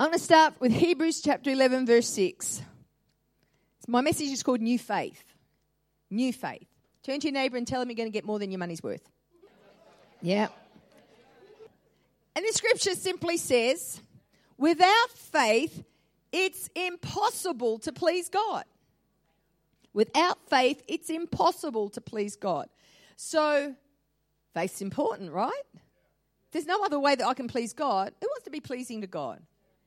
I'm going to start with Hebrews chapter 11, verse 6. My message is called New Faith. New Faith. Turn to your neighbor and tell him you're going to get more than your money's worth. Yeah. And the scripture simply says, without faith, it's impossible to please God. Without faith, it's impossible to please God. So, faith's important, right? There's no other way that I can please God. Who wants to be pleasing to God?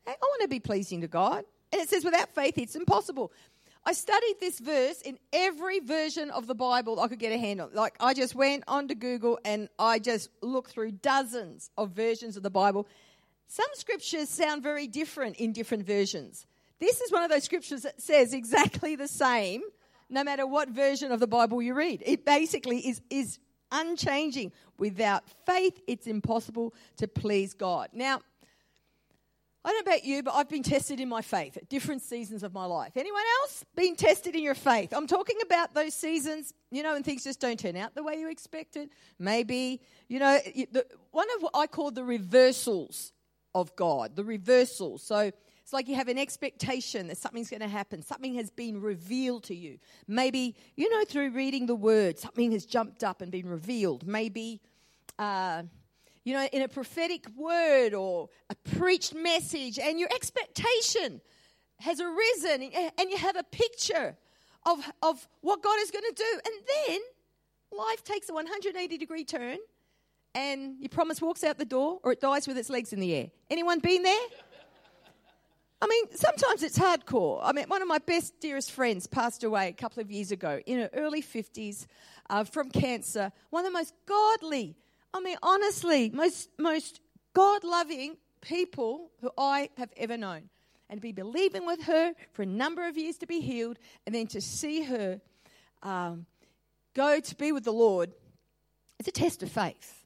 I want to be pleasing to God. And it says, without faith, it's impossible. I studied this verse in every version of the Bible I could get a hand on. Like, I just went onto Google and I just looked through dozens of versions of the Bible. Some scriptures sound very different in different versions. This is one of those scriptures that says exactly the same no matter what version of the Bible you read. It basically is, is unchanging. Without faith, it's impossible to please God. Now, I don't know about you, but I've been tested in my faith at different seasons of my life. Anyone else been tested in your faith? I'm talking about those seasons, you know, when things just don't turn out the way you expected. Maybe, you know, one of what I call the reversals of God, the reversals. So it's like you have an expectation that something's going to happen, something has been revealed to you. Maybe, you know, through reading the word, something has jumped up and been revealed. Maybe, uh, you know, in a prophetic word or a preached message, and your expectation has arisen, and you have a picture of, of what God is going to do. And then life takes a 180 degree turn, and your promise walks out the door, or it dies with its legs in the air. Anyone been there? I mean, sometimes it's hardcore. I mean, one of my best, dearest friends passed away a couple of years ago in her early 50s uh, from cancer. One of the most godly, I mean, honestly, most, most God loving people who I have ever known. And be believing with her for a number of years to be healed, and then to see her um, go to be with the Lord, it's a test of faith.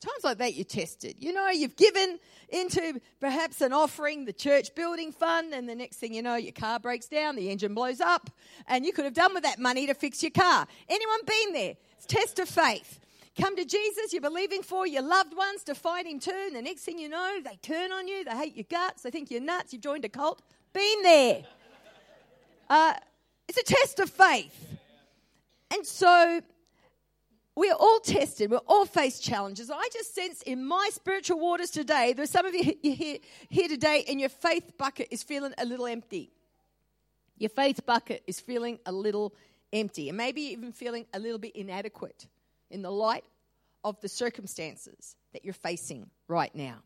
Times like that, you're tested. You know, you've given into perhaps an offering, the church building fund, and the next thing you know, your car breaks down, the engine blows up, and you could have done with that money to fix your car. Anyone been there? It's test of faith come to Jesus, you're believing for your loved ones to find Him too. And the next thing you know, they turn on you, they hate your guts, they think you're nuts, you've joined a cult. Been there. Uh, it's a test of faith. And so we are all tested, we're all face challenges. I just sense in my spiritual waters today, there's some of you here, here today, and your faith bucket is feeling a little empty. Your faith bucket is feeling a little empty, and maybe even feeling a little bit inadequate in the light of the circumstances that you're facing right now.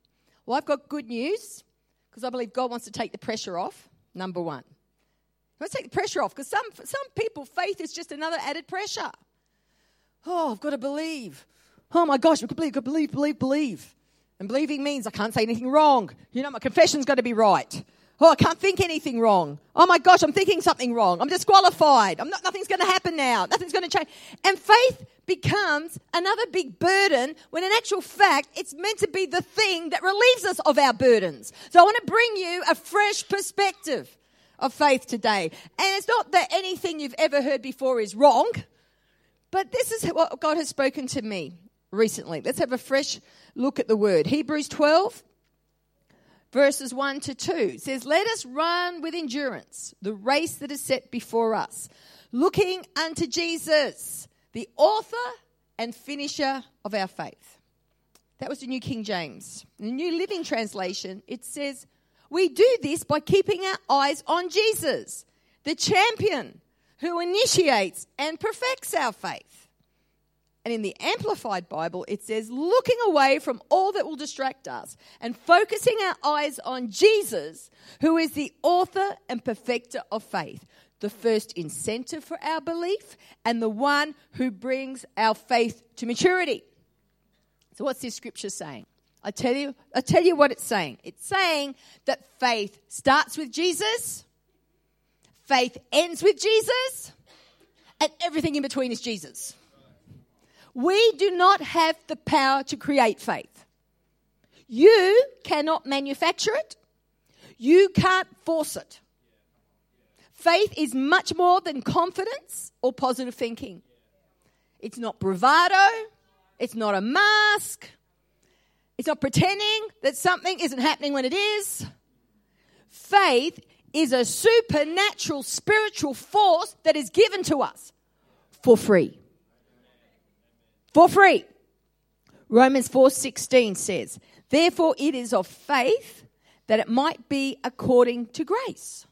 Well, I've got good news because I believe God wants to take the pressure off, number one. He wants to take the pressure off because some, some people, faith is just another added pressure. Oh, I've got to believe. Oh my gosh, I've believe, got believe, believe, believe. And believing means I can't say anything wrong. You know, my confession's got to be right. Oh, I can't think anything wrong. Oh my gosh, I'm thinking something wrong. I'm disqualified. I'm not, nothing's going to happen now. Nothing's going to change. And faith becomes another big burden when in actual fact it's meant to be the thing that relieves us of our burdens. So I want to bring you a fresh perspective of faith today. And it's not that anything you've ever heard before is wrong, but this is what God has spoken to me recently. Let's have a fresh look at the word. Hebrews 12 verses 1 to 2 says, Let us run with endurance the race that is set before us, looking unto Jesus, the author and finisher of our faith. That was the New King James. In the New Living Translation, it says, We do this by keeping our eyes on Jesus, the champion who initiates and perfects our faith. And in the Amplified Bible, it says, looking away from all that will distract us and focusing our eyes on Jesus, who is the author and perfecter of faith, the first incentive for our belief, and the one who brings our faith to maturity. So, what's this scripture saying? I tell you, I tell you what it's saying. It's saying that faith starts with Jesus, faith ends with Jesus, and everything in between is Jesus. We do not have the power to create faith. You cannot manufacture it. You can't force it. Faith is much more than confidence or positive thinking. It's not bravado. It's not a mask. It's not pretending that something isn't happening when it is. faith is a supernatural spiritual force that is given to us for free. For free. Romans 4:16 says, "Therefore it is of faith that it might be according to grace."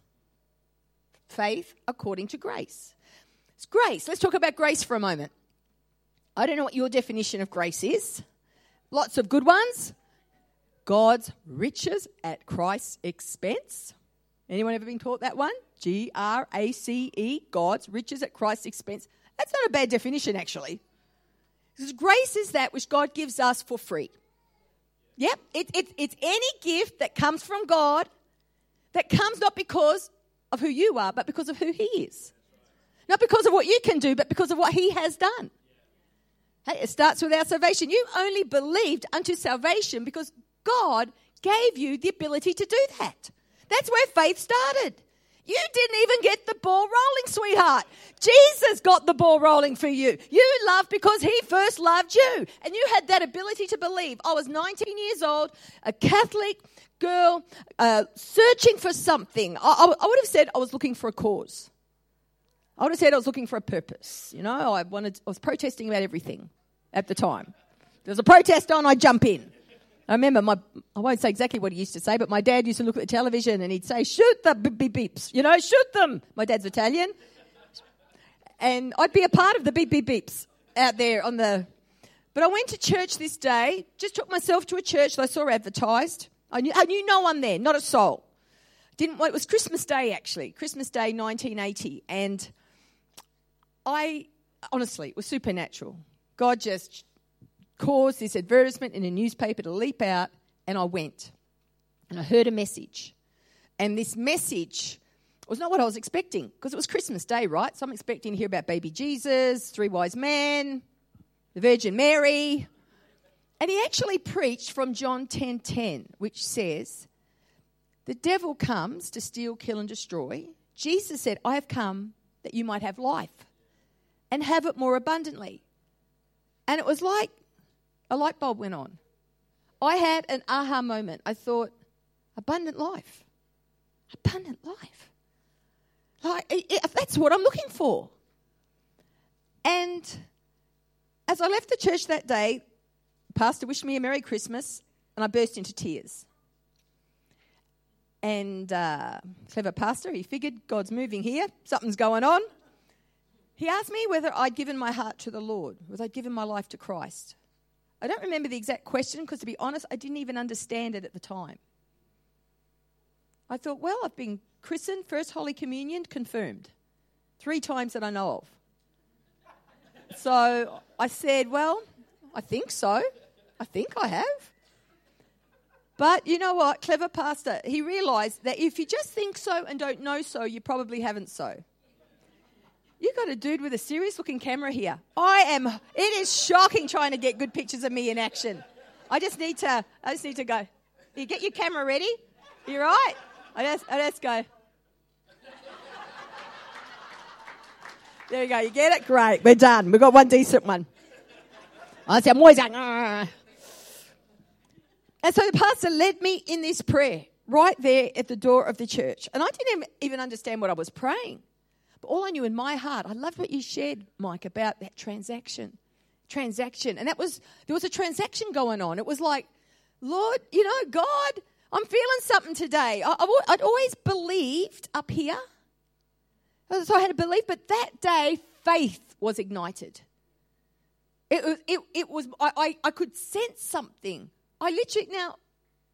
Faith according to grace. It's grace. Let's talk about grace for a moment. I don't know what your definition of grace is. Lots of good ones. God's riches at Christ's expense. Anyone ever been taught that one? G R A C E, God's riches at Christ's expense. That's not a bad definition, actually. Because grace is that which God gives us for free. Yep, it, it, it's any gift that comes from God that comes not because of who you are, but because of who He is. Not because of what you can do, but because of what He has done. Hey, it starts with our salvation. You only believed unto salvation because God gave you the ability to do that. That's where faith started. You didn't even get the ball rolling, sweetheart. Jesus got the ball rolling for you. You loved because he first loved you. And you had that ability to believe. I was 19 years old, a Catholic girl, uh, searching for something. I, I, I would have said I was looking for a cause. I would have said I was looking for a purpose. You know, I wanted, I was protesting about everything at the time. There's a protest on, I jump in. I remember my, I won't say exactly what he used to say, but my dad used to look at the television and he'd say, shoot the beep beeps, you know, shoot them. My dad's Italian. And I'd be a part of the beep beep beeps out there on the, but I went to church this day, just took myself to a church that I saw advertised. I knew, I knew no one there, not a soul. Didn't, well, it was Christmas Day actually, Christmas Day 1980. And I, honestly, it was supernatural. God just caused this advertisement in a newspaper to leap out, and I went. And I heard a message. And this message was not what I was expecting because it was Christmas Day, right? So I'm expecting to hear about baby Jesus, three wise men, the Virgin Mary. And he actually preached from John 10:10, 10, 10, which says, "The devil comes to steal, kill and destroy. Jesus said, "I have come that you might have life and have it more abundantly." And it was like a light bulb went on. I had an aha moment. I thought, abundant life. Abundant life. Like, that's what I'm looking for. And as I left the church that day, Pastor wished me a Merry Christmas, and I burst into tears. And uh, clever pastor, he figured God's moving here, something's going on. He asked me whether I'd given my heart to the Lord, whether I'd given my life to Christ. I don't remember the exact question because, to be honest, I didn't even understand it at the time. I thought, well, I've been christened, First Holy Communion, confirmed. Three times that I know of. so I said, well, I think so. I think I have. But you know what? Clever pastor, he realized that if you just think so and don't know so, you probably haven't so. You got a dude with a serious looking camera here. I am, it is shocking trying to get good pictures of me in action. I just need to, I just need to go. You get your camera ready? You right? I just, I just go. There you go. You get it? Great. We're done. We've got one decent one. I said, I'm always like, Argh. and so the pastor led me in this prayer right there at the door of the church. And I didn't even understand what I was praying. But all I knew in my heart, I loved what you shared, Mike, about that transaction. Transaction. And that was, there was a transaction going on. It was like, Lord, you know, God, I'm feeling something today. I, would always believed up here. Uh, so I had a belief, but that day, faith was ignited. It was, it, it was I, I, I could sense something. I literally, now,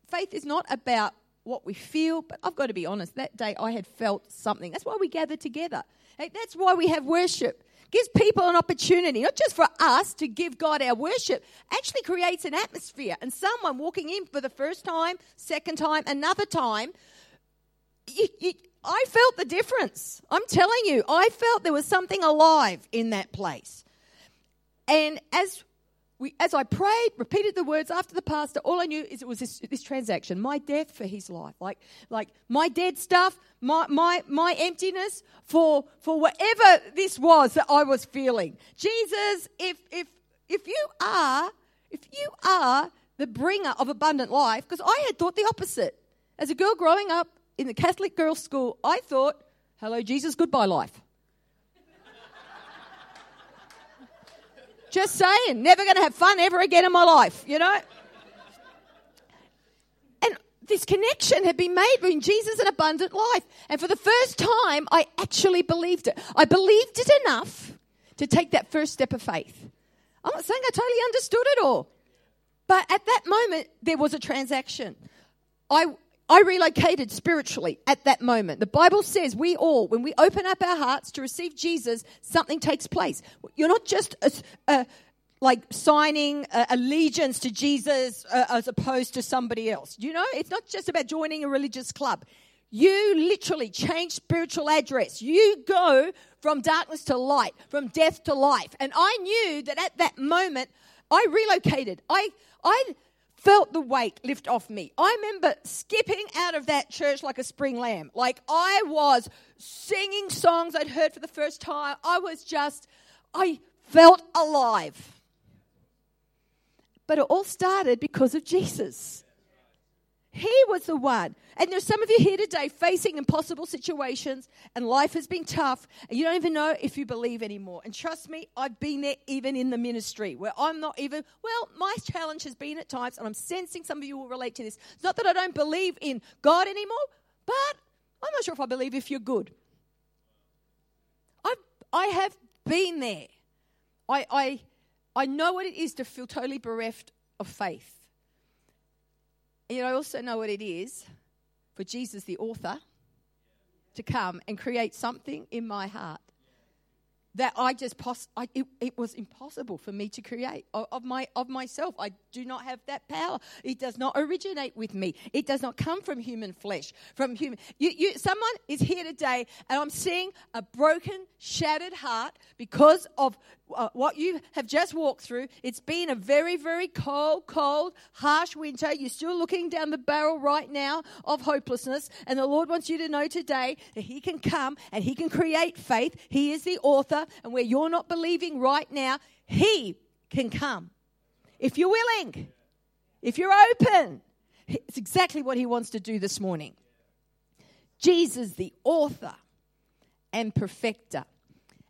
faith is not about what we feel, but I've got to be honest, that day I had felt something. That's why we gather together. That's why we have worship. Gives people an opportunity, not just for us to give God our worship, actually creates an atmosphere. And someone walking in for the first time, second time, another time, you, you, I felt the difference. I'm telling you, I felt there was something alive in that place. And as we, as I prayed, repeated the words after the pastor, all I knew is it was this, this transaction, my death for his life. Like, like my dead stuff, my, my, my emptiness for, for whatever this was that I was feeling. Jesus, if, if, if you are, if you are the bringer of abundant life, because I had thought the opposite. As a girl growing up, in the Catholic girls' school, I thought, hello, Jesus, goodbye, life. Just saying, never going to have fun ever again in my life, you know? And this connection had been made between Jesus and abundant life. And for the first time, I actually believed it. I believed it enough to take that first step of faith. I'm not saying I totally understood it all. But at that moment, there was a transaction. I, I relocated spiritually at that moment. The Bible says we all, when we open up our hearts to receive Jesus, something takes place. You're not just a, a, like signing allegiance to Jesus uh, as opposed to somebody else. You know, it's not just about joining a religious club. You literally change spiritual address. You go from darkness to light, from death to life. And I knew that at that moment, I relocated. I, I felt the weight lift off me. I remember skipping out of that church like a spring lamb. Like I was singing songs I'd heard for the first time. I was just, I felt alive. But it all started because of Jesus. He was the one. And there's some of you here today facing impossible situations, and life has been tough, and you don't even know if you believe anymore. And trust me, I've been there even in the ministry where I'm not even, well, my challenge has been at times, and I'm sensing some of you will relate to this. It's not that I don't believe in God anymore, but I'm not sure if I believe if you're good. I've, I have been there. I, I, I know what it is to feel totally bereft of faith. And I also know what it is for Jesus, the author, to come and create something in my heart that I just I, it, it, was impossible for me to create of, of, my of myself. I do not have that power. It does not originate with me. It does not come from human flesh. From human, you, you, someone is here today, and I'm seeing a broken, shattered heart because of uh, what you have just walked through. It's been a very, very cold, cold, harsh winter. You're still looking down the barrel right now of hopelessness. And the Lord wants you to know today that He can come and He can create faith. He is the author. And where you're not believing right now, He can come. If you're willing, if you're open, it's exactly what He wants to do this morning. Jesus, the author and perfecter,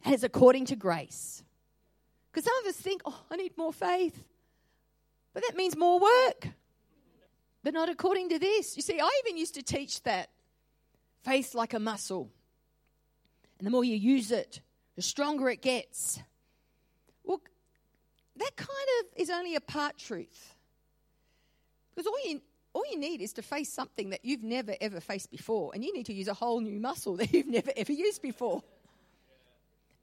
has according to grace because some of us think, oh, I need more faith. But that means more work. But not according to this. You see, I even used to teach that faith like a muscle. And the more you use it, the stronger it gets. Well, that kind of is only a part truth. Because all you, all you need is to face something that you've never ever faced before. And you need to use a whole new muscle that you've never ever used before.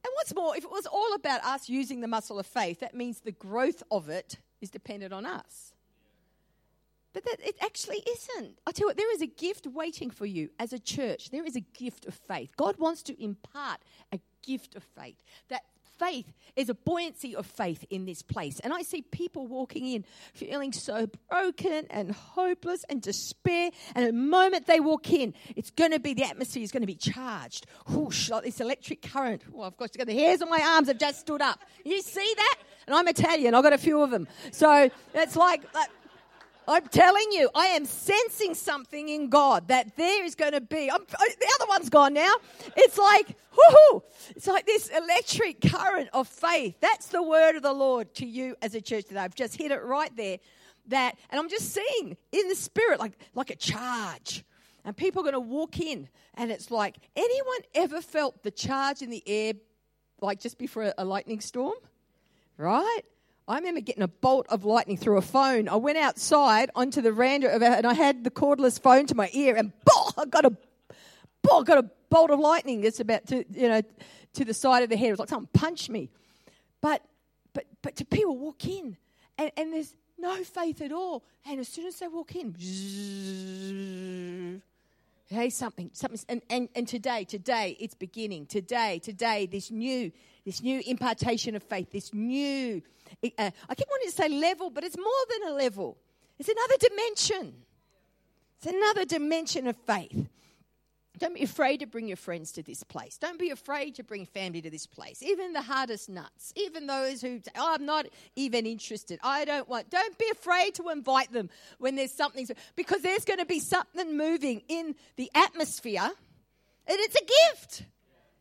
And what's more, if it was all about us using the muscle of faith, that means the growth of it is dependent on us. But that it actually isn't. I tell you what, there is a gift waiting for you as a church. There is a gift of faith. God wants to impart a gift of faith that faith is a buoyancy of faith in this place. And I see people walking in feeling so broken and hopeless and despair. And the moment they walk in, it's going to be the atmosphere is going to be charged. Whoosh, like this electric current. Oh, I've got to go. the hairs on my arms have just stood up. You see that? And I'm Italian. I've got a few of them. So it's like, like I'm telling you, I am sensing something in God that there is going to be. I'm, oh, the other one's gone now. It's like, whoo It's like this electric current of faith. That's the word of the Lord to you as a church today. I've just hit it right there. That, and I'm just seeing in the spirit like, like a charge. And people are going to walk in, and it's like, anyone ever felt the charge in the air, like just before a, a lightning storm? Right? I remember getting a bolt of lightning through a phone. I went outside onto the veranda of and I had the cordless phone to my ear, and boom, I got a, boom, I got a bolt of lightning. It's about to, you know, to the side of the head. It was like someone punched me. But, but, but to people walk in, and, and there's no faith at all. And as soon as they walk in, hey, something, something, and, and, and today, today, it's beginning. Today, today, this new, this new impartation of faith, this new uh, I keep wanting to say level, but it's more than a level. It's another dimension. It's another dimension of faith. Don't be afraid to bring your friends to this place. Don't be afraid to bring family to this place. Even the hardest nuts, even those who, say, oh, I'm not even interested. I don't want. Don't be afraid to invite them when there's something, because there's going to be something moving in the atmosphere, and it's a gift.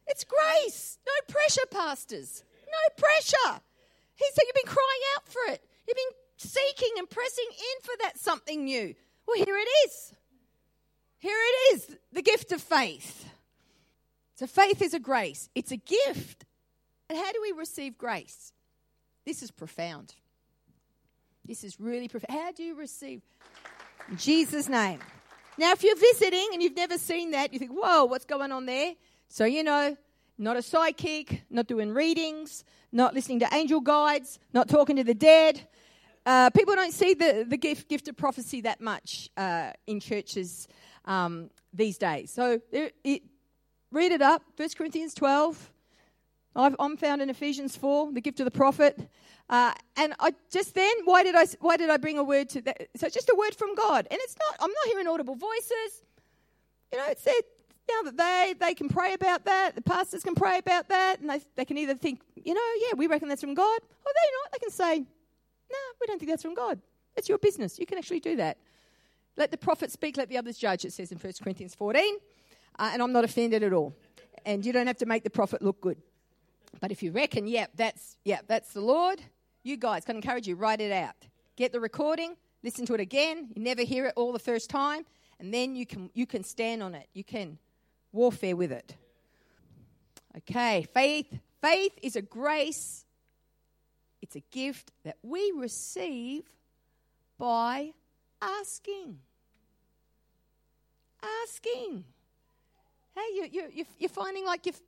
It's grace. No pressure, pastors. No pressure. He said, You've been crying out for it. You've been seeking and pressing in for that something new. Well, here it is. Here it is the gift of faith. So, faith is a grace, it's a gift. And how do we receive grace? This is profound. This is really profound. How do you receive? In Jesus' name. Now, if you're visiting and you've never seen that, you think, whoa, what's going on there? So, you know, not a psychic, not doing readings, not listening to angel guides, not talking to the dead. Uh, people don't see the, the gift, gift of prophecy that much uh, in churches um, these days. So it, it, read it up, 1 Corinthians 12. i am found in Ephesians 4, the gift of the prophet. Uh, and I just then, why did I why did I bring a word to that? So it's just a word from God, and it's not. I'm not hearing audible voices. You know, it's said now that they they can pray about that. The pastors can pray about that, and they they can either think, you know, yeah, we reckon that's from God, or they're not. They can say, no, nah, we don't think that's from God. It's your business. You can actually do that. Let the prophet speak, let the others judge, it says in 1 Corinthians 14. Uh, and I'm not offended at all. And you don't have to make the prophet look good. But if you reckon, yeah, that's, yeah, that's the Lord, you guys, can encourage you, write it out. Get the recording, listen to it again. You never hear it all the first time. And then you can, you can stand on it. You can warfare with it. Okay, faith. Faith is a grace, it's a gift that we receive by asking asking. Hey, you, you, you're finding like you've,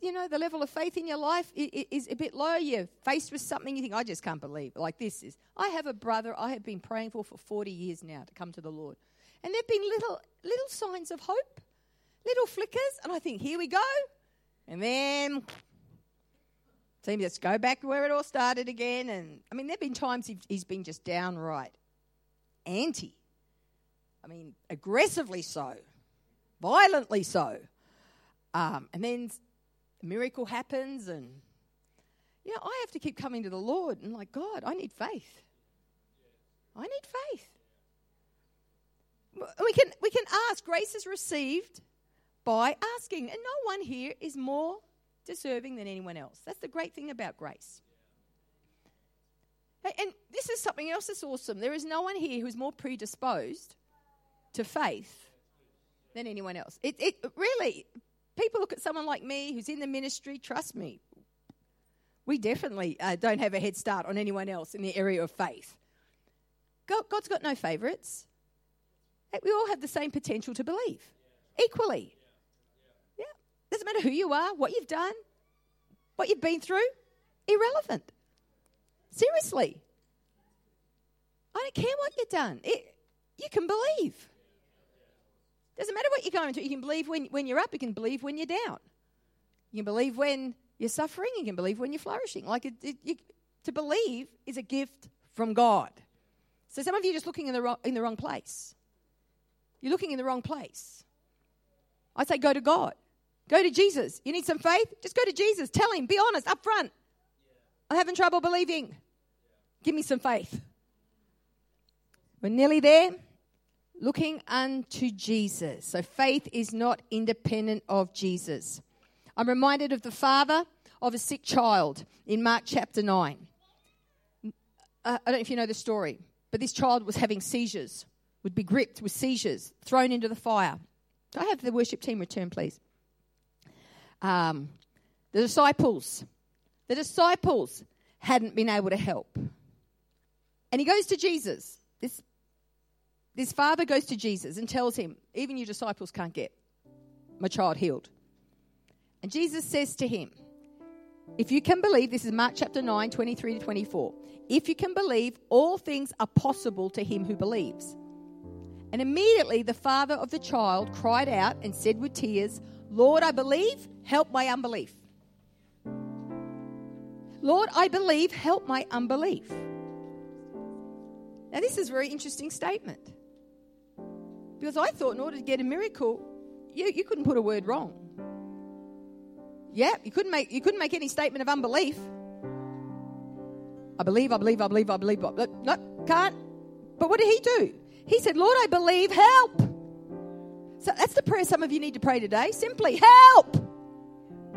you know, the level of faith in your life is a bit low. You're faced with something you think, I just can't believe. Like this is. I have a brother I have been praying for for 40 years now to come to the Lord. And there have been little, little signs of hope, little flickers. And I think, here we go. And then seems just go back where it all started again. And I mean, there have been times he's been just downright anti I mean, aggressively so, violently so. Um, and then a miracle happens, and you know, I have to keep coming to the Lord and like, God, I need faith. I need faith. We can we can ask. Grace is received by asking, and no one here is more deserving than anyone else. That's the great thing about grace. And this is something else that's awesome. There is no one here who is more predisposed to faith than anyone else. It, it really, people look at someone like me who's in the ministry, trust me, we definitely uh, don't have a head start on anyone else in the area of faith. God, God's got no favourites. We all have the same potential to believe, equally. Yeah. Doesn't matter who you are, what you've done, what you've been through, irrelevant. Seriously. I don't care what you've done. It, you can believe. Doesn't matter what you're going through. You can believe when, when you're up, you can believe when you're down. You can believe when you're suffering, you can believe when you're flourishing. Like it, it, you, to believe is a gift from God. So some of you are just looking in the, wrong, in the wrong place. You're looking in the wrong place. I say go to God. Go to Jesus. You need some faith? Just go to Jesus. Tell him. Be honest, up front. I'm having trouble believing. Give me some faith. We're nearly there looking unto Jesus. So faith is not independent of Jesus. I'm reminded of the father of a sick child in Mark chapter 9. Uh, I don't know if you know the story, but this child was having seizures, would be gripped with seizures, thrown into the fire. Do I have the worship team return, please? Um, the disciples, the disciples hadn't been able to help. And he goes to Jesus. This this father goes to Jesus and tells him, Even your disciples can't get my child healed. And Jesus says to him, If you can believe, this is Mark chapter 9, 23 to 24. If you can believe, all things are possible to him who believes. And immediately the father of the child cried out and said with tears, Lord, I believe, help my unbelief. Lord, I believe, help my unbelief. Now, this is a very interesting statement. Because I thought in order to get a miracle, you, you couldn't put a word wrong. Yeah, you couldn't make you couldn't make any statement of unbelief. I believe, I believe, I believe, I believe. But no, can't. But what did he do? He said, Lord, I believe, help. So that's the prayer some of you need to pray today. Simply, help.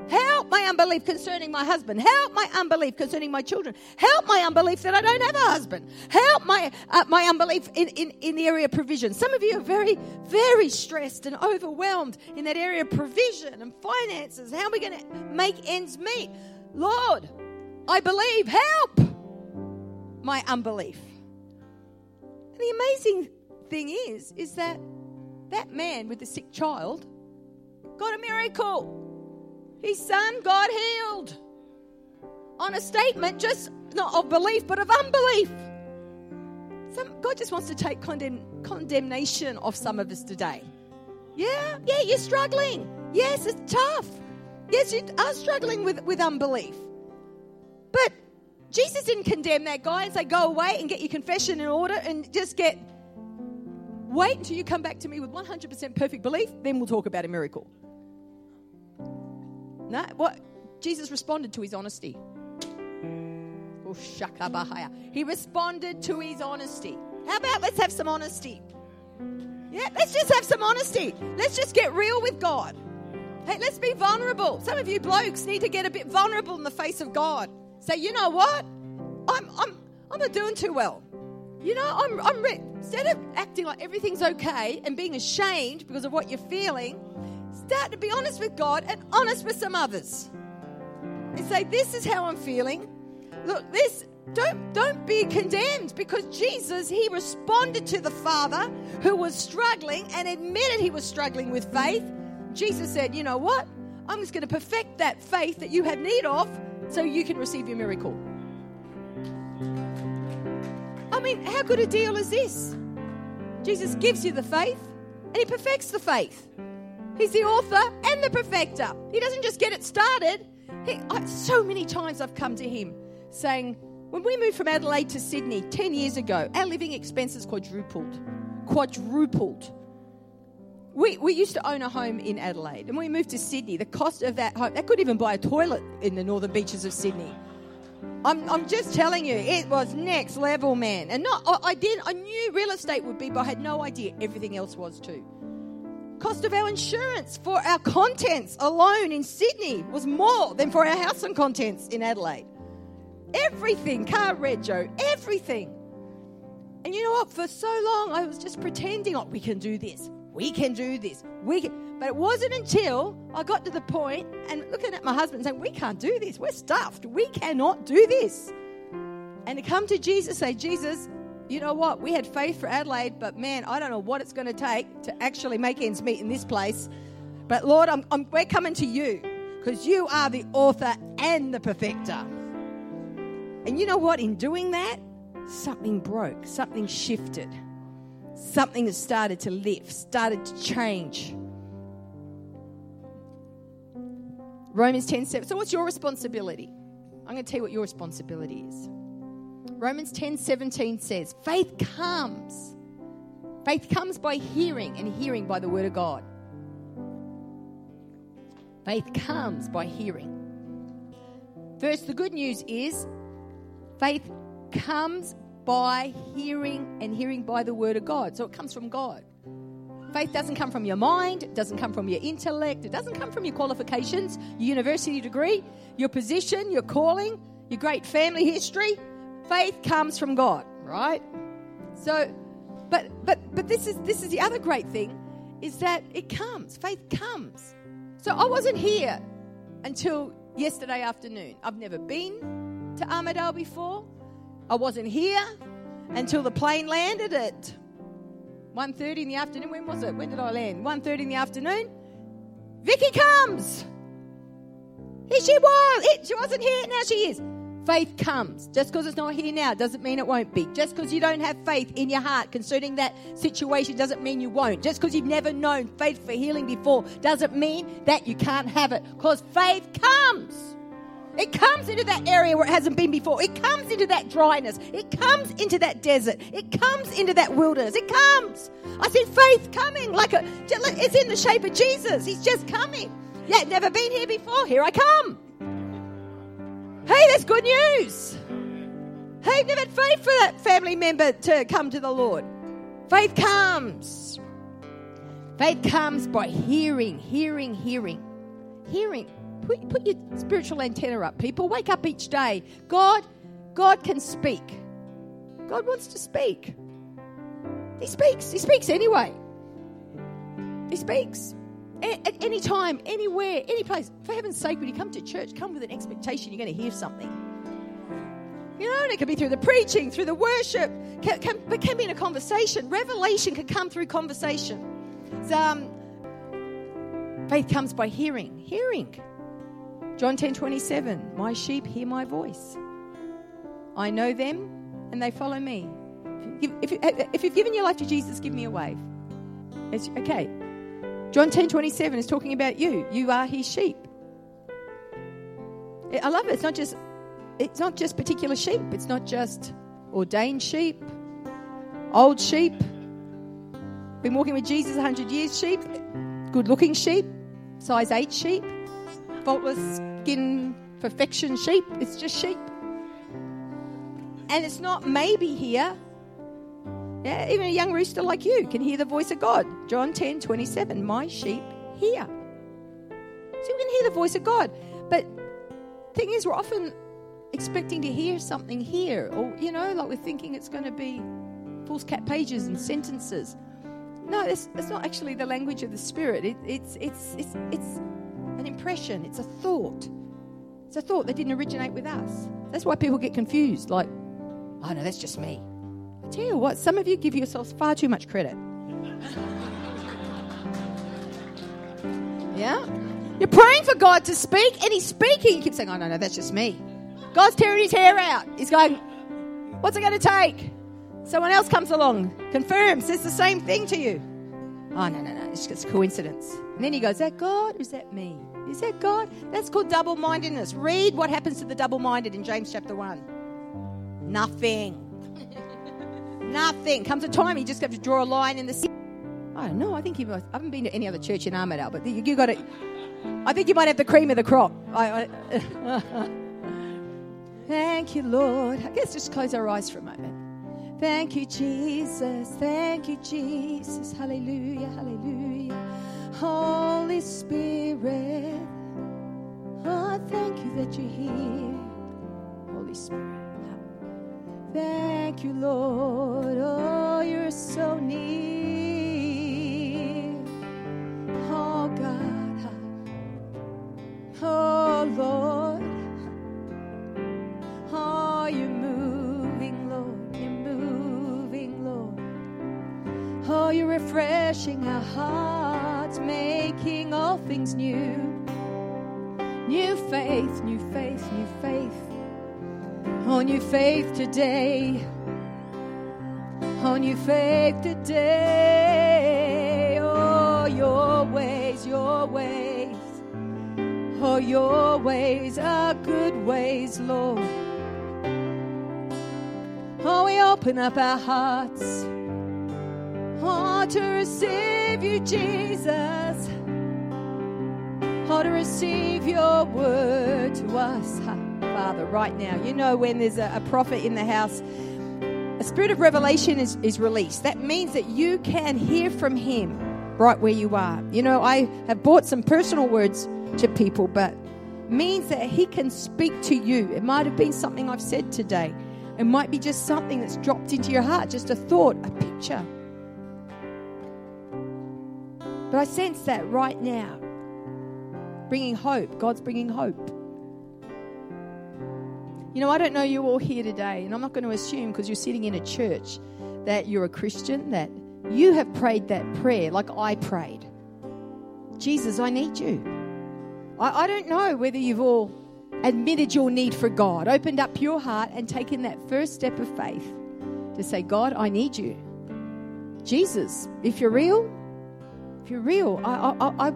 Help my unbelief concerning my husband. Help my unbelief concerning my children. Help my unbelief that I don't have a husband. Help my, uh, my unbelief in, in, in the area of provision. Some of you are very, very stressed and overwhelmed in that area of provision and finances. How are we going to make ends meet? Lord, I believe. Help my unbelief. And the amazing thing is, is that that man with the sick child got a miracle. His son got healed on a statement just not of belief, but of unbelief. Some, God just wants to take condemn, condemnation off some of us today. Yeah, yeah, you're struggling. Yes, it's tough. Yes, you are struggling with, with unbelief. But Jesus didn't condemn that guy and say, go away and get your confession in order and just get. Wait until you come back to me with 100% perfect belief, then we'll talk about a miracle. No, what? Jesus responded to his honesty. Oh, he responded to his honesty. How about let's have some honesty? Yeah, let's just have some honesty. Let's just get real with God. Hey, let's be vulnerable. Some of you blokes need to get a bit vulnerable in the face of God. Say, you know what? I'm, I'm, I'm not doing too well. You know, I'm, I'm re- instead of acting like everything's okay and being ashamed because of what you're feeling, Start to be honest with God and honest with some others. And say, This is how I'm feeling. Look, this don't don't be condemned because Jesus he responded to the father who was struggling and admitted he was struggling with faith. Jesus said, "You know what? I'm just going to perfect that faith that you have need of so you can receive your miracle." I mean, how good a deal is this? Jesus gives you the faith and he perfects the faith. He's the author and the perfecter. He doesn't just get it started. He, I, so many times I've come to him saying, when we moved from Adelaide to Sydney 10 years ago, our living expenses quadrupled. Quadrupled. We, we used to own a home in Adelaide, and we moved to Sydney. The cost of that home, they couldn't even buy a toilet in the northern beaches of Sydney. I'm, I'm just telling you, it was next level, man. And not, I, I did, I knew real estate would be, but I had no idea everything else was too. Cost of our insurance for our contents alone in Sydney was more than for our house and contents in Adelaide. Everything, car rego, everything. And you know what? For so long, I was just pretending, like, we can do this. We can do this. We can. But it wasn't until I got to the point and looking at my husband saying, We can't do this. We're stuffed. We cannot do this. And to come to Jesus, say, Jesus, you know what? We had faith for Adelaide, but man, I don't know what it's going to take to actually make ends meet in this place. But Lord, I'm, I'm, we're coming to you because you are the author and the perfecter. And you know what? In doing that, something broke, something shifted, something has started to lift, started to change. Romans 10 7. So, what's your responsibility? I'm going to tell you what your responsibility is. Romans 10 17 says, faith comes. Faith comes by hearing, and hearing by the word of God. Faith comes by hearing. First, the good news is faith comes by hearing, and hearing by the word of God. So it comes from God. Faith doesn't come from your mind, it doesn't come from your intellect, it doesn't come from your qualifications, your university degree, your position, your calling, your great family history faith comes from God, right? So, but but but this is this is the other great thing is that it comes. Faith comes. So I wasn't here until yesterday afternoon. I've never been to Armadale before. I wasn't here until the plane landed at 1.30 in the afternoon. When was it? When did I land? 1.30 in the afternoon. Vicky comes. Here she was. She wasn't here. Now she is. Faith comes. Just because it's not here now doesn't mean it won't be. Just because you don't have faith in your heart concerning that situation doesn't mean you won't. Just because you've never known faith for healing before doesn't mean that you can't have it. Because faith comes. It comes into that area where it hasn't been before. It comes into that dryness. It comes into that desert. It comes into that wilderness. It comes. I see faith coming like a, it's in the shape of Jesus. He's just coming. Yeah, never been here before. Here I come. Hey, that's good news. Hey, never had faith for that family member to come to the Lord. Faith comes. Faith comes by hearing, hearing, hearing, hearing. Put, put your spiritual antenna up, people. Wake up each day. God, God can speak. God wants to speak. He speaks. He speaks anyway. He speaks. At any time, anywhere, any place. For heaven's sake, when you come to church, come with an expectation you're going to hear something. You know, and it can be through the preaching, through the worship, can, can, but can be in a conversation. Revelation can come through conversation. So, um, faith comes by hearing. Hearing. John 10 27, my sheep hear my voice. I know them and they follow me. If, if, if you've given your life to Jesus, give me a wave. It's, okay. John 10 27 is talking about you. You are his sheep. I love it. It's not just it's not just particular sheep. It's not just ordained sheep, old sheep. Been walking with Jesus 100 years sheep, good looking sheep, size 8 sheep, faultless skin perfection sheep. It's just sheep. And it's not maybe here. Yeah, even a young rooster like you can hear the voice of God. John 10 27. My sheep hear. So we can hear the voice of God. But thing is, we're often expecting to hear something here, or you know, like we're thinking it's going to be foolscap pages and sentences. No, it's, that's not actually the language of the Spirit. It, it's, it's, it's, it's an impression, it's a thought. It's a thought that didn't originate with us. That's why people get confused. Like, oh no, that's just me. I tell you what, some of you give yourselves far too much credit. yeah? You're praying for God to speak, and He's speaking. You keep saying, oh no, no, that's just me. God's tearing his hair out. He's going, What's it going to take? Someone else comes along, confirms, says the same thing to you. Oh, no, no, no, it's just coincidence. And then he goes, Is that God or is that me? Is that God? That's called double mindedness. Read what happens to the double minded in James chapter 1. Nothing. Nothing. Comes a time you just have to draw a line in the sea. I don't know. I think you I haven't been to any other church in Armadale, but you, you got it. I think you might have the cream of the crop. I, I, Thank you, Lord. I guess just close our eyes for a moment. Thank you, Jesus. Thank you, Jesus. Hallelujah. Hallelujah. Holy Spirit. Oh, thank you that you're here. Holy Spirit. Thank you, Lord. Faith today. Oh, new faith today. Oh, your ways, your ways. Oh, your ways are good ways, Lord. Oh, we open up our hearts. Oh, to receive you, Jesus. Oh, to receive your word to us, Father, right now. You know, when there's a, a prophet in the house, a spirit of revelation is, is released. That means that you can hear from him right where you are. You know, I have brought some personal words to people, but means that he can speak to you. It might have been something I've said today. It might be just something that's dropped into your heart, just a thought, a picture. But I sense that right now, bringing hope. God's bringing hope. You know, I don't know you all here today, and I'm not going to assume because you're sitting in a church that you're a Christian, that you have prayed that prayer like I prayed Jesus, I need you. I, I don't know whether you've all admitted your need for God, opened up your heart, and taken that first step of faith to say, God, I need you. Jesus, if you're real, if you're real, I, I, I,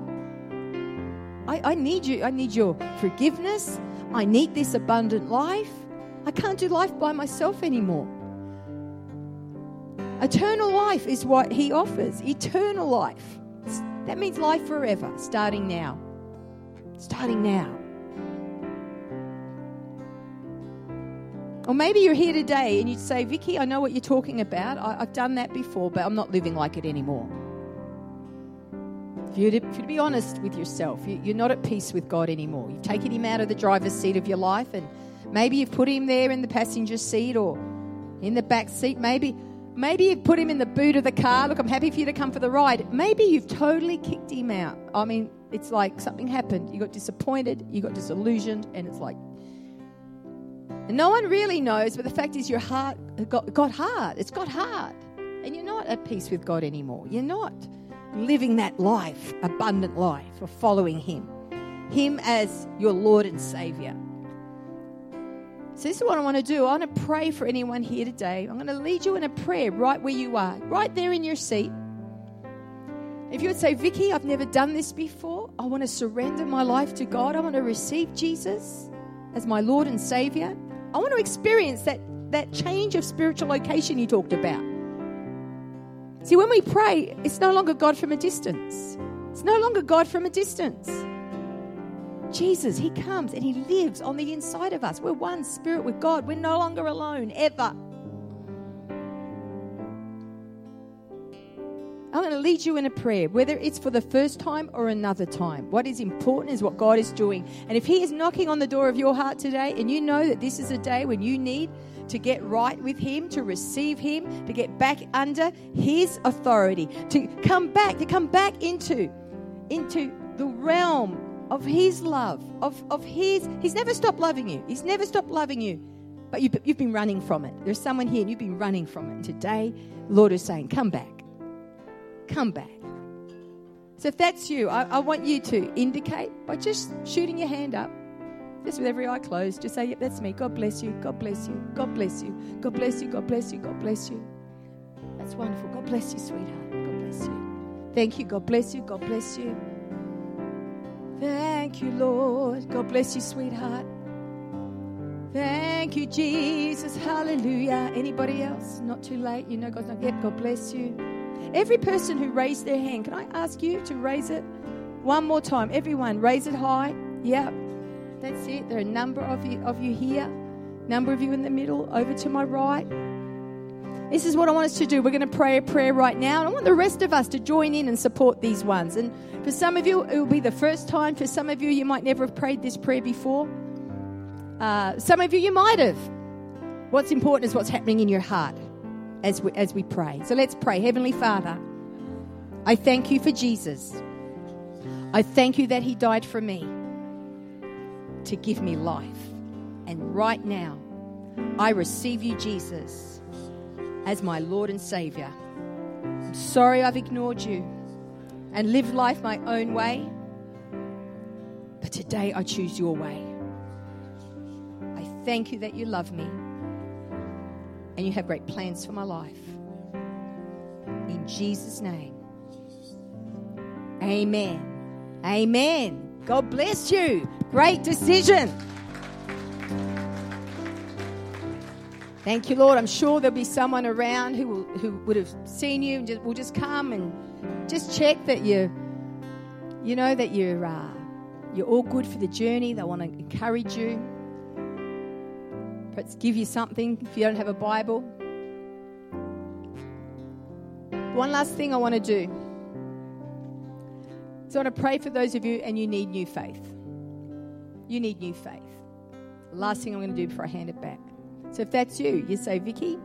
I, I need you. I need your forgiveness. I need this abundant life. I can't do life by myself anymore. Eternal life is what He offers. Eternal life. That means life forever, starting now. Starting now. Or maybe you're here today and you'd say, Vicky, I know what you're talking about. I, have done that before, but I'm not living like it anymore. If you're to, to be honest with yourself, you, you're not at peace with God anymore. You've taken Him out of the driver's seat of your life, and maybe you've put Him there in the passenger seat or in the back seat. Maybe, maybe you've put Him in the boot of the car. Look, I'm happy for you to come for the ride. Maybe you've totally kicked Him out. I mean, it's like something happened. You got disappointed, you got disillusioned, and it's like, and no one really knows, but the fact is your heart got, got hard. It's got hard. And you're not at peace with God anymore. You're not living that life, abundant life of following Him. Him as your Lord and Savior. So, this is what I want to do. I want to pray for anyone here today. I'm going to lead you in a prayer right where you are, right there in your seat. If you would say, Vicky, I've never done this before, I want to surrender my life to God. I want to receive Jesus as my Lord and Savior. I want to experience that, that change of spiritual location you talked about. See, when we pray, it's no longer God from a distance. It's no longer God from a distance. Jesus, He comes and He lives on the inside of us. We're one spirit with God. We're no longer alone, ever. I'm going to lead you in a prayer, whether it's for the first time or another time. What is important is what God is doing. And if He is knocking on the door of your heart today and you know that this is a day when you need to get right with Him, to receive Him, to get back under His authority, to come back, to come back into, into the realm of His love, of, of His. He's never stopped loving you. He's never stopped loving you. But you've, you've been running from it. There's someone here and you've been running from it. And today, Lord is saying, Come back come back. So if that's you, I, I, want you to indicate by just shooting your hand up, just with every eye closed. Just say, Yep, that's me. God bless you. God bless you. God bless you. God bless you. God bless you. God bless you. That's wonderful. God bless you, sweetheart. God bless you. Thank you. God bless you. God bless you. Thank you, Lord. God bless you, sweetheart. Thank you, Jesus. Hallelujah. Anybody else? Not too late. You know God's not. Yep. God bless you. Every person who raised their hand, can I ask you to raise it one more time? Everyone, raise it high. Yep. That's it. There are a number of you, of you here, number of you in the middle, over to my right. This is what I want us to do. We're going to pray a prayer right now. And I want the rest of us to join in and support these ones. And for some of you, it will be the first time. For some of you, you might never have prayed this prayer before. Uh, some of you, you might have. What's important is what's happening in your heart as we, as we pray. So let's pray. Heavenly Father, I thank you for Jesus. I thank you that he died for me to give me life. And right now, I receive you, Jesus, as my Lord and Savior. I'm sorry I've ignored you and lived life my own way, but today I choose your way. I thank you that you love me and you have great plans for my life. In Jesus' name. Amen. Amen. God bless you. Great decision. Thank you, Lord. I'm sure there'll be someone around who will, who would have seen you and just, will just come and just check that you, you know, that you're uh, you're all good for the journey. They want to encourage you perhaps give you something if you don't have a Bible. One last thing I want to do. So I want to pray for those of you and you need new faith. You need new faith. last thing I'm going to do before I hand it back. So if that's you, you say, Vicky,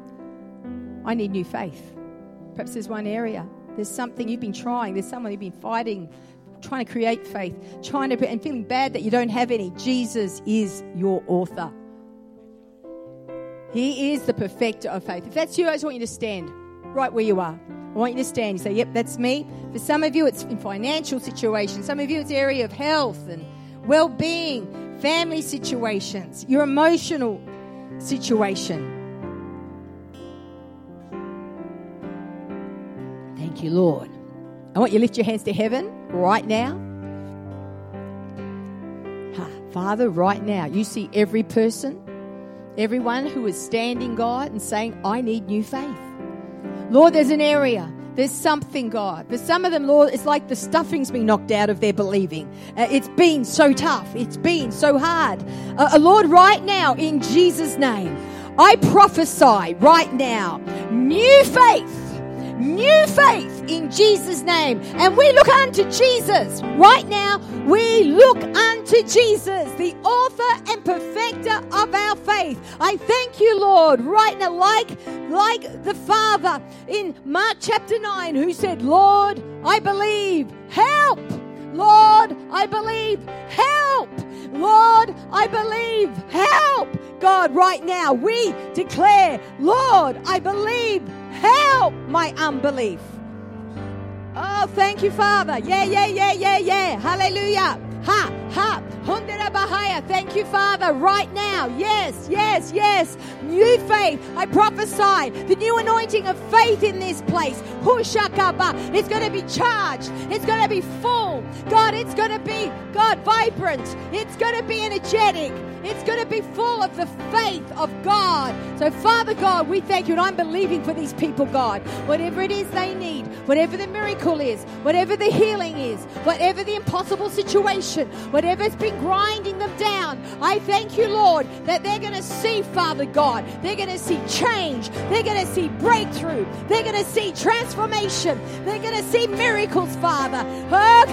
I need new faith. Perhaps there's one area. There's something you've been trying. There's someone you've been fighting, trying to create faith, trying to, and feeling bad that you don't have any. Jesus is your author. He is the perfecter of faith. If that's you, I just want you to stand right where you are. I want you to stand. You say, Yep, that's me. For some of you, it's in financial situations. Some of you, it's area of health and well being, family situations, your emotional situation. Thank you, Lord. I want you to lift your hands to heaven right now. Father, right now, you see every person, everyone who is standing, God, and saying, I need new faith. Lord, there's an area. There's something, God. There's some of them, Lord, it's like the stuffing's been knocked out of their believing. Uh, it's been so tough. It's been so hard. Uh, uh, Lord, right now, in Jesus' name, I prophesy right now new faith new faith in Jesus' name. And we look unto Jesus. Right now, we look unto Jesus, the author and perfecter of our faith. I thank you, Lord, right now, like, like the Father in Mark chapter 9, who said, Lord, I believe, help. Lord, I believe, help. Lord, I believe, help. God, right now, we declare, Lord, I believe, help my unbelief. Oh, thank you, Father. Yeah, yeah, yeah, yeah, yeah. Hallelujah. Ha, ha. Thank you, Father, right now. Yes, yes, yes. New faith. I prophesy the new anointing of faith in this place. Hushakaba. It's going to be charged. It's going to be full. God, it's going to be, God, vibrant. It's going to be energetic. It's going to be full of the faith of God. So, Father God, we thank you. And I'm believing for these people, God. Whatever it is they need, whatever the miracle is, whatever the healing is, whatever the impossible situation, whatever's been grinding them down, I thank you, Lord, that they're going to see, Father God. They're going to see change. They're going to see breakthrough. They're going to see transformation. They're going to see miracles, Father. Oh,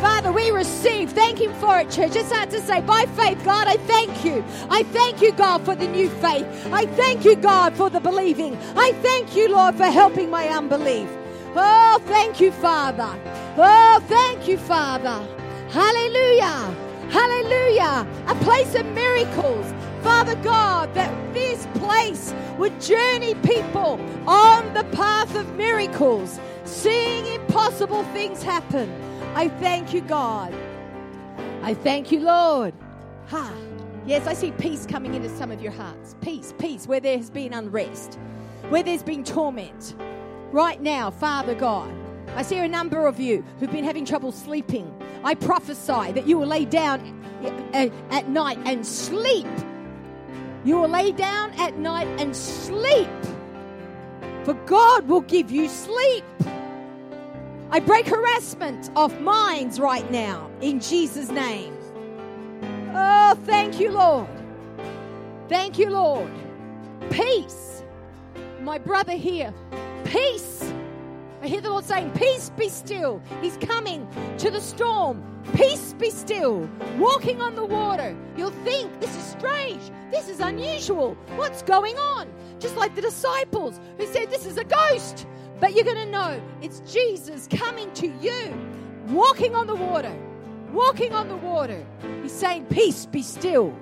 Father, we receive. Thank Him for it, church. Just had to say, by faith, God, I thank you. I thank you, God, for the new faith. I thank you, God, for the believing. I thank you, Lord, for helping my unbelief. Oh, thank you, Father. Oh, thank you, Father. Hallelujah. Hallelujah. A place of miracles. Father God, that this place would journey people on the path of miracles, seeing impossible things happen. I thank you, God. I thank you, Lord. Ha. Yes, I see peace coming into some of your hearts. Peace, peace, where there has been unrest, where there's been torment. Right now, Father God, I see a number of you who've been having trouble sleeping. I prophesy that you will lay down eh, at night and sleep. You will lay down at night and sleep. For God will give you sleep. I break harassment off minds right now in Jesus' name. Oh, thank you, Lord. Thank you, Lord. Peace. My brother here, peace. I hear the Lord saying, Peace be still. He's coming to the storm. Peace be still. Walking on the water. You'll think, This is strange. This is unusual. What's going on? Just like the disciples who said, This is a ghost. But you're going to know it's Jesus coming to you, walking on the water, walking on the water. He's saying, Peace, be still.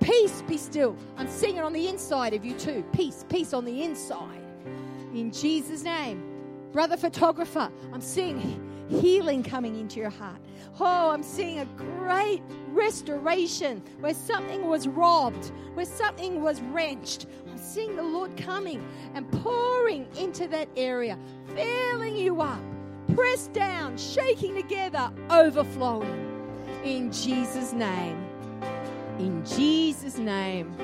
Peace, be still. I'm seeing it on the inside of you too. Peace, peace on the inside. In Jesus' name. Brother photographer, I'm seeing healing coming into your heart. Oh, I'm seeing a great restoration where something was robbed, where something was wrenched, I'm seeing the Lord coming and pouring into that area, filling you up, pressed down, shaking together, overflowing. In Jesus' name. In Jesus' name.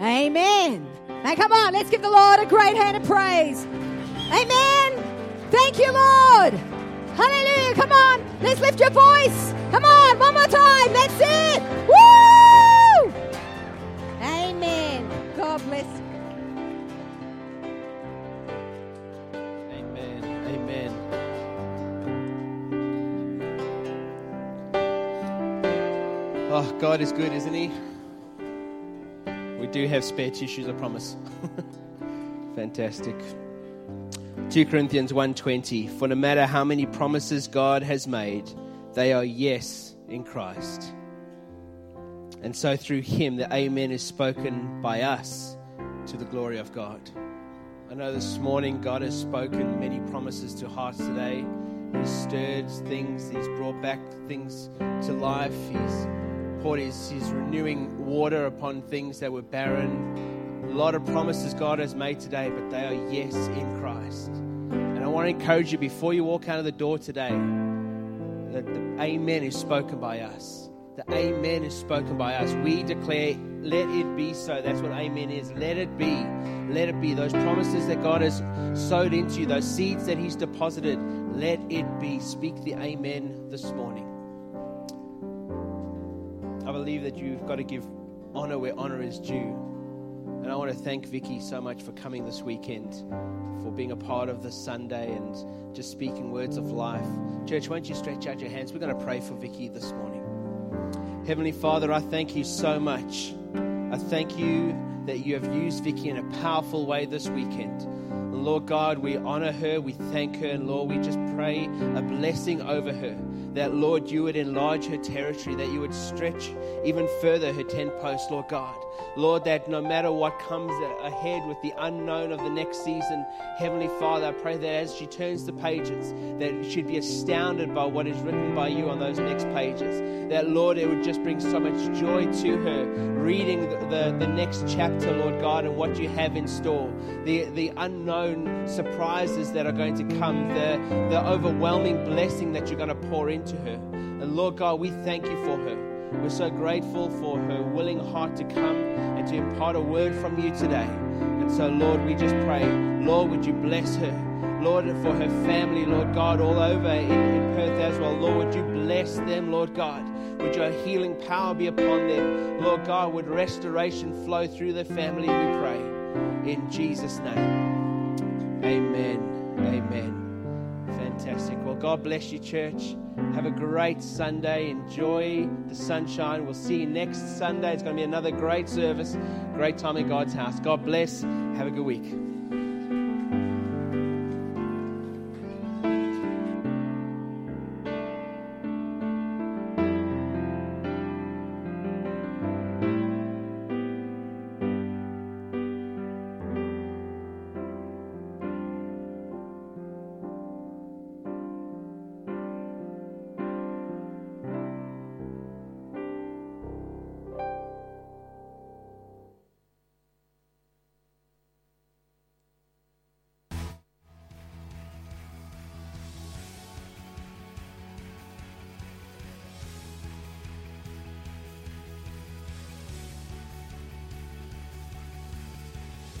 Amen. Now, come on, let's give the Lord a great hand of praise. Amen. Thank you, Lord. Hallelujah. Come on, let's lift your voice. Come on, one more time. That's it. Woo! Amen. God bless. Amen. Amen. Oh, God is good, isn't He? Do have spare tissues, I promise. Fantastic. 2 Corinthians 1:20 For no matter how many promises God has made, they are yes in Christ. And so through him, the Amen is spoken by us to the glory of God. I know this morning God has spoken many promises to hearts today. He's stirred things, He's brought back things to life. He's He's renewing water upon things that were barren. A lot of promises God has made today, but they are yes in Christ. And I want to encourage you before you walk out of the door today, that the amen is spoken by us. The amen is spoken by us. We declare, let it be so. That's what amen is. Let it be. Let it be. Those promises that God has sowed into you, those seeds that He's deposited, let it be. Speak the amen this morning. I believe that you've got to give honor where honor is due. And I want to thank Vicky so much for coming this weekend, for being a part of this Sunday and just speaking words of life. Church, won't you stretch out your hands? We're going to pray for Vicky this morning. Heavenly Father, I thank you so much. I thank you that you have used Vicky in a powerful way this weekend. Lord God, we honor her, we thank her, and Lord, we just pray a blessing over her. That, Lord, you would enlarge her territory, that you would stretch even further her tent post, Lord God. Lord, that no matter what comes ahead with the unknown of the next season, Heavenly Father, I pray that as she turns the pages, that she'd be astounded by what is written by you on those next pages. That, Lord, it would just bring so much joy to her reading the, the, the next chapter, Lord God, and what you have in store. The, the unknown surprises that are going to come, the, the overwhelming blessing that you're going to pour into her. And Lord God, we thank you for her. We're so grateful for her willing heart to come and to impart a word from you today. And so, Lord, we just pray, Lord, would you bless her? Lord, for her family, Lord God, all over in, in Perth as well. Lord, would you bless them, Lord God? Would your healing power be upon them? Lord God, would restoration flow through their family, we pray. In Jesus' name. Amen. Amen. Fantastic. Well, God bless you, church. Have a great Sunday. Enjoy the sunshine. We'll see you next Sunday. It's going to be another great service, great time in God's house. God bless. Have a good week.